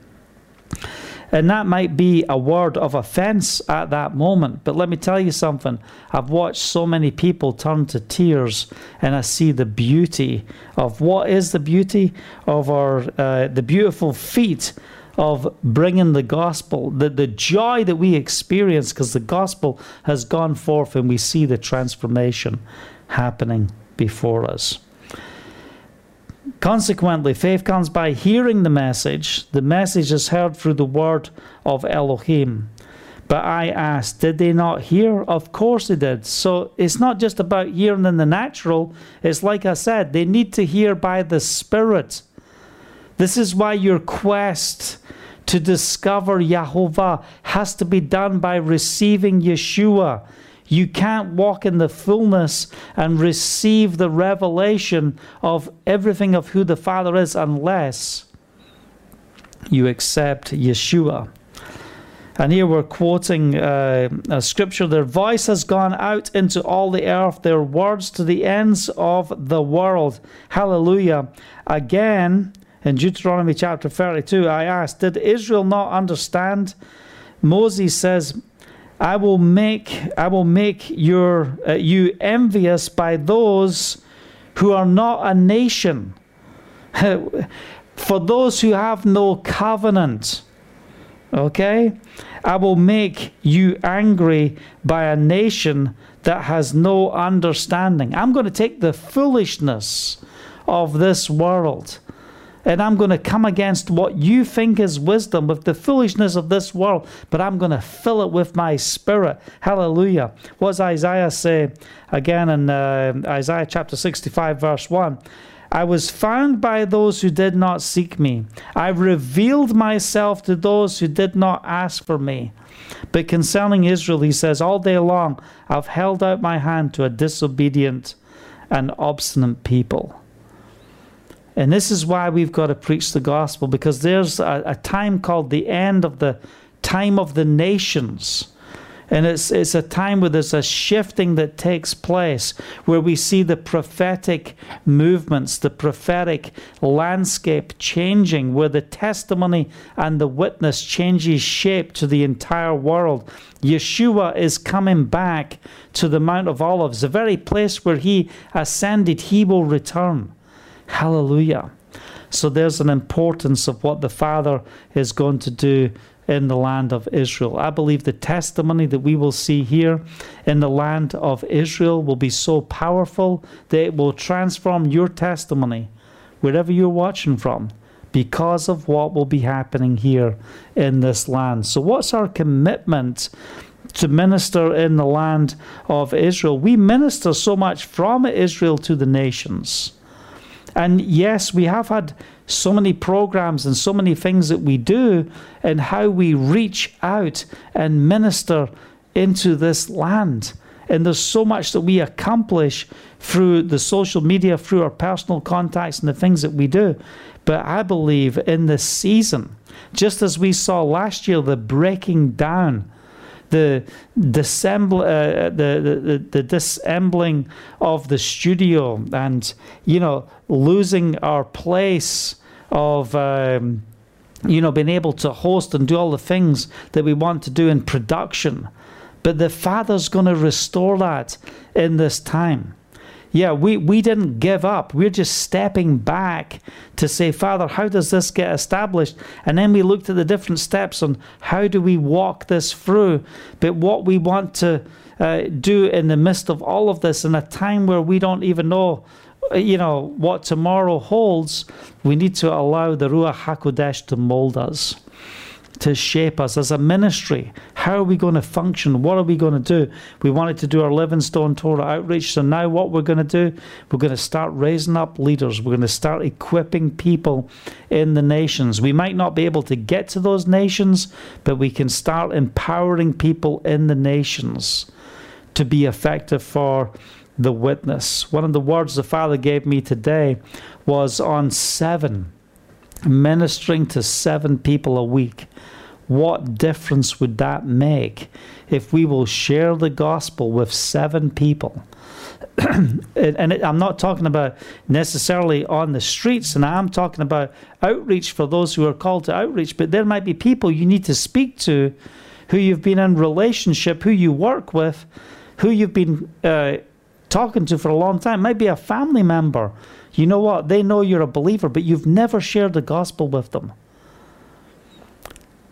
And that might be a word of offense at that moment. But let me tell you something. I've watched so many people turn to tears, and I see the beauty of what is the beauty of our, uh, the beautiful feet of bringing the gospel, the, the joy that we experience because the gospel has gone forth and we see the transformation happening before us. Consequently, faith comes by hearing the message. The message is heard through the word of Elohim. But I asked, did they not hear? Of course they did. So it's not just about hearing in the natural. It's like I said, they need to hear by the Spirit. This is why your quest to discover Yahovah has to be done by receiving Yeshua. You can't walk in the fullness and receive the revelation of everything of who the Father is unless you accept Yeshua. And here we're quoting uh, a scripture Their voice has gone out into all the earth, their words to the ends of the world. Hallelujah. Again, in Deuteronomy chapter 32, I asked, Did Israel not understand? Moses says, I will make I will make your uh, you envious by those who are not a nation. For those who have no covenant. Okay? I will make you angry by a nation that has no understanding. I'm going to take the foolishness of this world and I'm going to come against what you think is wisdom with the foolishness of this world, but I'm going to fill it with my spirit. Hallelujah. What does Isaiah say again in uh, Isaiah chapter 65, verse 1? I was found by those who did not seek me. I revealed myself to those who did not ask for me. But concerning Israel, he says, All day long I've held out my hand to a disobedient and obstinate people. And this is why we've got to preach the gospel because there's a, a time called the end of the time of the nations. And it's, it's a time where there's a shifting that takes place, where we see the prophetic movements, the prophetic landscape changing, where the testimony and the witness changes shape to the entire world. Yeshua is coming back to the Mount of Olives, the very place where he ascended, he will return. Hallelujah. So there's an importance of what the Father is going to do in the land of Israel. I believe the testimony that we will see here in the land of Israel will be so powerful that it will transform your testimony wherever you're watching from because of what will be happening here in this land. So, what's our commitment? To minister in the land of Israel. We minister so much from Israel to the nations. And yes, we have had so many programs and so many things that we do and how we reach out and minister into this land. And there's so much that we accomplish through the social media, through our personal contacts and the things that we do. But I believe in this season, just as we saw last year, the breaking down the dissemble, uh, the, the, the dissembling of the studio, and you know losing our place of. Um, you know, being able to host and do all the things that we want to do in production. But the Father's going to restore that in this time. Yeah, we, we didn't give up. We're just stepping back to say, Father, how does this get established? And then we looked at the different steps on how do we walk this through. But what we want to uh, do in the midst of all of this, in a time where we don't even know, uh, you know, what tomorrow holds, we need to allow the Ruach HaKodesh to mold us to shape us as a ministry. How are we going to function? What are we going to do? We wanted to do our Livingstone Torah outreach. So now what we're going to do, we're going to start raising up leaders. We're going to start equipping people in the nations. We might not be able to get to those nations, but we can start empowering people in the nations to be effective for the witness. One of the words the Father gave me today was on seven ministering to seven people a week, what difference would that make if we will share the gospel with seven people? and I'm not talking about necessarily on the streets, and I'm talking about outreach for those who are called to outreach. But there might be people you need to speak to, who you've been in relationship, who you work with, who you've been uh, talking to for a long time. Might be a family member you know what? They know you're a believer, but you've never shared the gospel with them.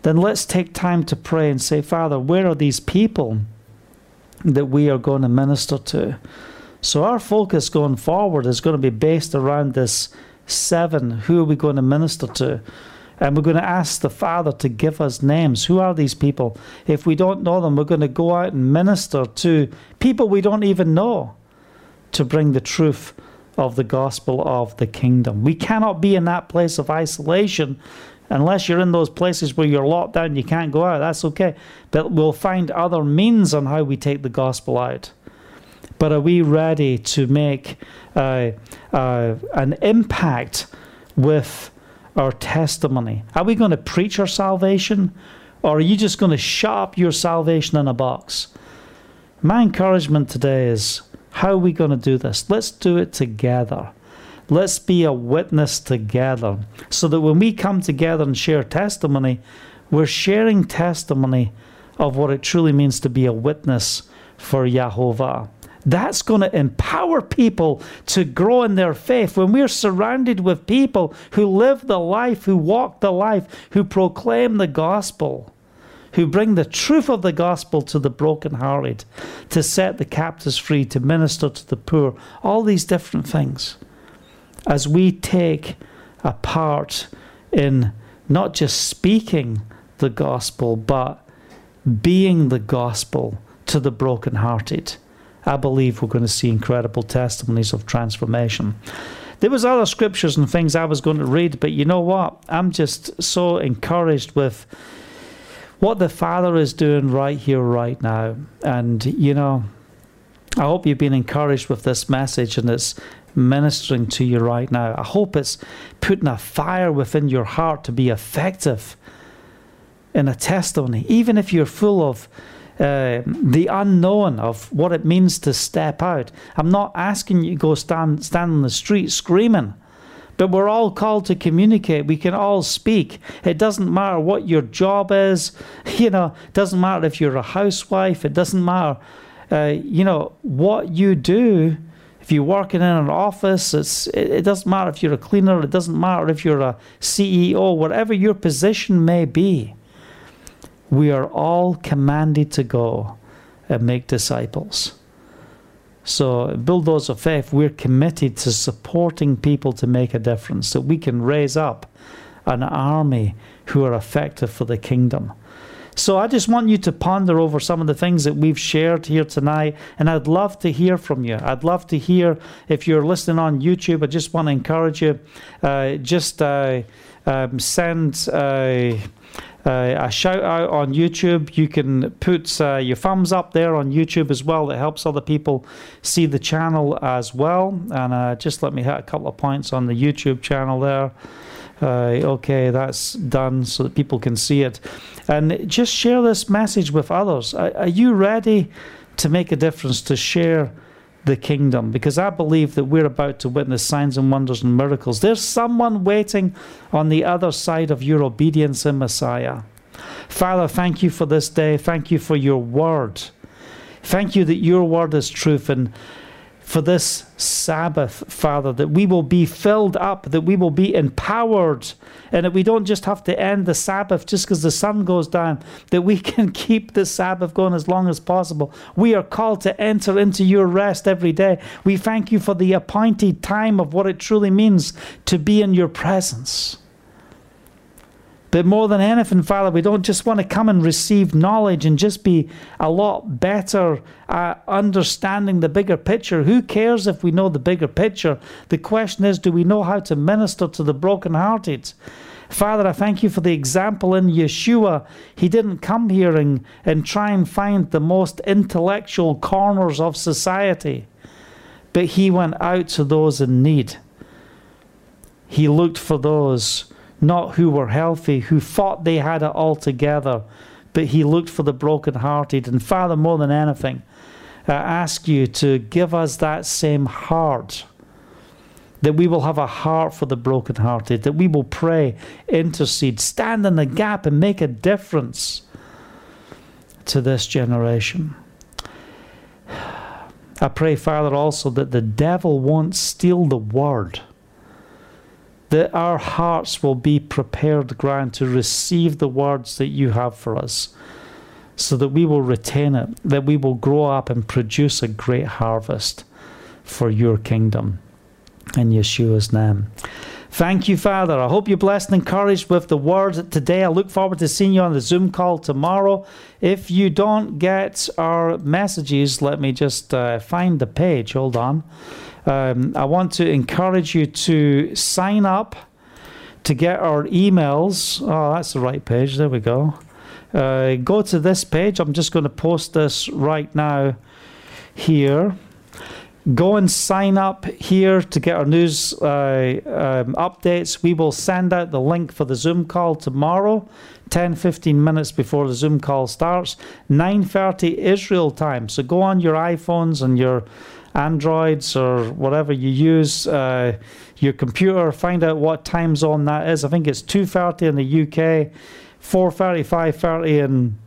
Then let's take time to pray and say, Father, where are these people that we are going to minister to? So our focus going forward is going to be based around this seven. Who are we going to minister to? And we're going to ask the Father to give us names. Who are these people? If we don't know them, we're going to go out and minister to people we don't even know to bring the truth of the gospel of the kingdom. We cannot be in that place of isolation unless you're in those places where you're locked down, you can't go out. That's okay. But we'll find other means on how we take the gospel out. But are we ready to make uh, uh, an impact with our testimony? Are we going to preach our salvation? Or are you just going to shut up your salvation in a box? My encouragement today is how are we going to do this? Let's do it together. Let's be a witness together so that when we come together and share testimony, we're sharing testimony of what it truly means to be a witness for Yahovah. That's going to empower people to grow in their faith. When we're surrounded with people who live the life, who walk the life, who proclaim the gospel, who bring the truth of the gospel to the brokenhearted, to set the captives free, to minister to the poor, all these different things. As we take a part in not just speaking the gospel, but being the gospel to the brokenhearted, I believe we're going to see incredible testimonies of transformation. There was other scriptures and things I was going to read, but you know what? I'm just so encouraged with what the Father is doing right here, right now. And, you know, I hope you've been encouraged with this message and it's ministering to you right now. I hope it's putting a fire within your heart to be effective in a testimony, even if you're full of uh, the unknown of what it means to step out. I'm not asking you to go stand stand on the street screaming. But we're all called to communicate. We can all speak. It doesn't matter what your job is. You know, it doesn't matter if you're a housewife. It doesn't matter, uh, you know, what you do. If you're working in an office, it's, it, it doesn't matter if you're a cleaner. It doesn't matter if you're a CEO, whatever your position may be. We are all commanded to go and make disciples. So, Bulldozer of Faith, we're committed to supporting people to make a difference, so we can raise up an army who are effective for the kingdom. So, I just want you to ponder over some of the things that we've shared here tonight, and I'd love to hear from you. I'd love to hear if you're listening on YouTube. I just want to encourage you, uh, just uh, um, send. Uh, uh, a shout out on YouTube. You can put uh, your thumbs up there on YouTube as well. It helps other people see the channel as well. And uh, just let me hit a couple of points on the YouTube channel there. Uh, okay, that's done so that people can see it. And just share this message with others. Are, are you ready to make a difference, to share? the kingdom because I believe that we're about to witness signs and wonders and miracles. There's someone waiting on the other side of your obedience in Messiah. Father, thank you for this day. Thank you for your word. Thank you that your word is truth. And for this Sabbath, Father, that we will be filled up, that we will be empowered, and that we don't just have to end the Sabbath just because the sun goes down, that we can keep the Sabbath going as long as possible. We are called to enter into your rest every day. We thank you for the appointed time of what it truly means to be in your presence. But more than anything, Father, we don't just want to come and receive knowledge and just be a lot better at understanding the bigger picture. Who cares if we know the bigger picture? The question is, do we know how to minister to the brokenhearted? Father, I thank you for the example in Yeshua. He didn't come here and, and try and find the most intellectual corners of society, but he went out to those in need. He looked for those not who were healthy, who thought they had it all together, but he looked for the brokenhearted. And Father, more than anything, I ask you to give us that same heart. That we will have a heart for the brokenhearted, that we will pray, intercede, stand in the gap, and make a difference to this generation. I pray, Father, also that the devil won't steal the word that our hearts will be prepared ground to receive the words that you have for us, so that we will retain it, that we will grow up and produce a great harvest for your kingdom. In Yeshua's name. Thank you, Father. I hope you're blessed and encouraged with the word today. I look forward to seeing you on the Zoom call tomorrow. If you don't get our messages, let me just uh, find the page. Hold on. Um, I want to encourage you to sign up to get our emails. Oh, that's the right page. There we go. Uh, go to this page. I'm just going to post this right now here. Go and sign up here to get our news uh, um, updates. We will send out the link for the Zoom call tomorrow, 10 15 minutes before the Zoom call starts, 9:30 Israel time. So go on your iPhones and your Androids or whatever you use, uh, your computer, find out what time zone that is. I think it's 2.30 in the UK, 4.30, 5.30 in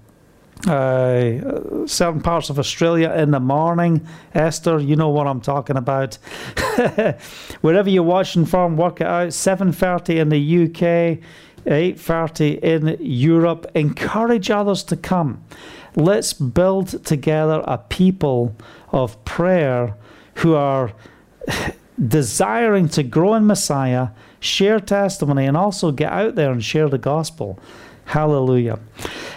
uh, certain parts of Australia in the morning. Esther, you know what I'm talking about. Wherever you're watching from, work it out. 7.30 in the UK, 8.30 in Europe. Encourage others to come. Let's build together a people of prayer who are desiring to grow in Messiah, share testimony, and also get out there and share the gospel. Hallelujah.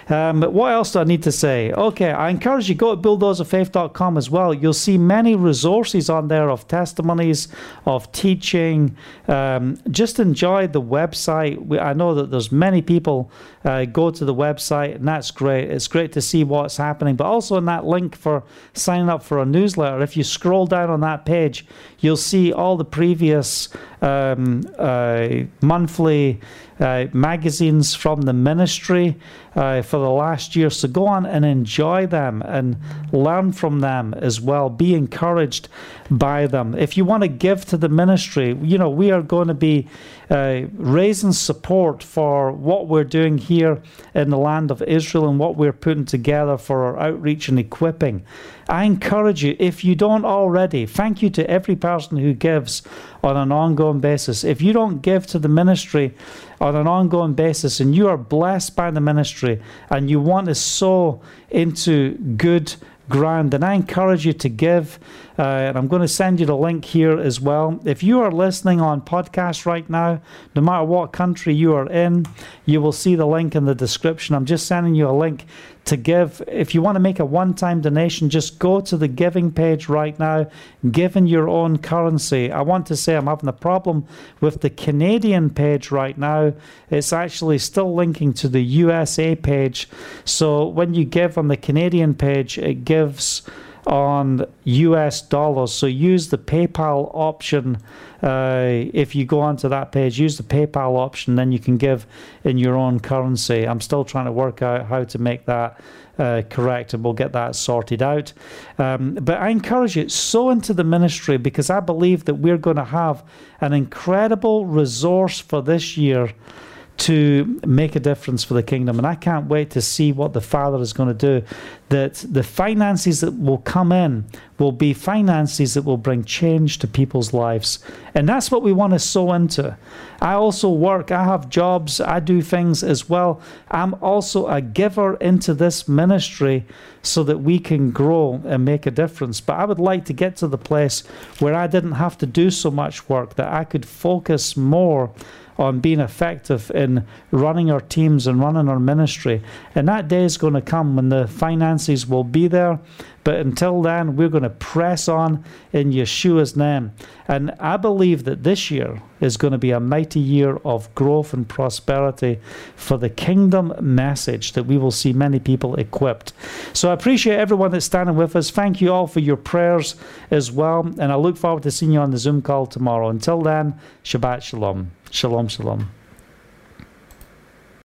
Um, what else do I need to say? Okay, I encourage you go to bulldozersoffaith.com as well. You'll see many resources on there of testimonies, of teaching. Um, just enjoy the website. I know that there's many people uh, go to the website, and that's great. It's great to see what's happening. But also in that link for signing up for a newsletter, if you scroll down on that page, you'll see all the previous um, uh, monthly uh, magazines from the ministry uh, for the last year. So go on and enjoy them and learn from them as well. Be encouraged by them. If you want to give to the ministry, you know, we are going to be uh, raising support for what we're doing here in the land of Israel and what we're putting together for our outreach and equipping. I encourage you, if you don't already, thank you to every person who gives on an ongoing basis. If you don't give to the ministry on an ongoing basis and you are blessed by the ministry and you want to sow into good ground, then I encourage you to give. Uh, and I'm going to send you the link here as well. If you are listening on podcast right now, no matter what country you are in, you will see the link in the description. I'm just sending you a link to give. If you want to make a one time donation, just go to the giving page right now, give in your own currency. I want to say I'm having a problem with the Canadian page right now. It's actually still linking to the USA page. So when you give on the Canadian page, it gives on US dollars. So use the PayPal option. Uh, if you go onto that page, use the PayPal option, then you can give in your own currency. I'm still trying to work out how to make that uh, correct, and we'll get that sorted out. Um, but I encourage you, sow into the ministry because I believe that we're going to have an incredible resource for this year to make a difference for the kingdom. And I can't wait to see what the Father is going to do. That the finances that will come in will be finances that will bring change to people's lives. And that's what we want to sow into. I also work, I have jobs, I do things as well. I'm also a giver into this ministry so that we can grow and make a difference. But I would like to get to the place where I didn't have to do so much work, that I could focus more on being effective in running our teams and running our ministry. And that day is going to come when the finances will be there. But until then, we're going to press on in Yeshua's name. And I believe that this year is going to be a mighty year of growth and prosperity for the kingdom message that we will see many people equipped. So I appreciate everyone that's standing with us. Thank you all for your prayers as well. And I look forward to seeing you on the Zoom call tomorrow. Until then, Shabbat Shalom. Shalom, shalom.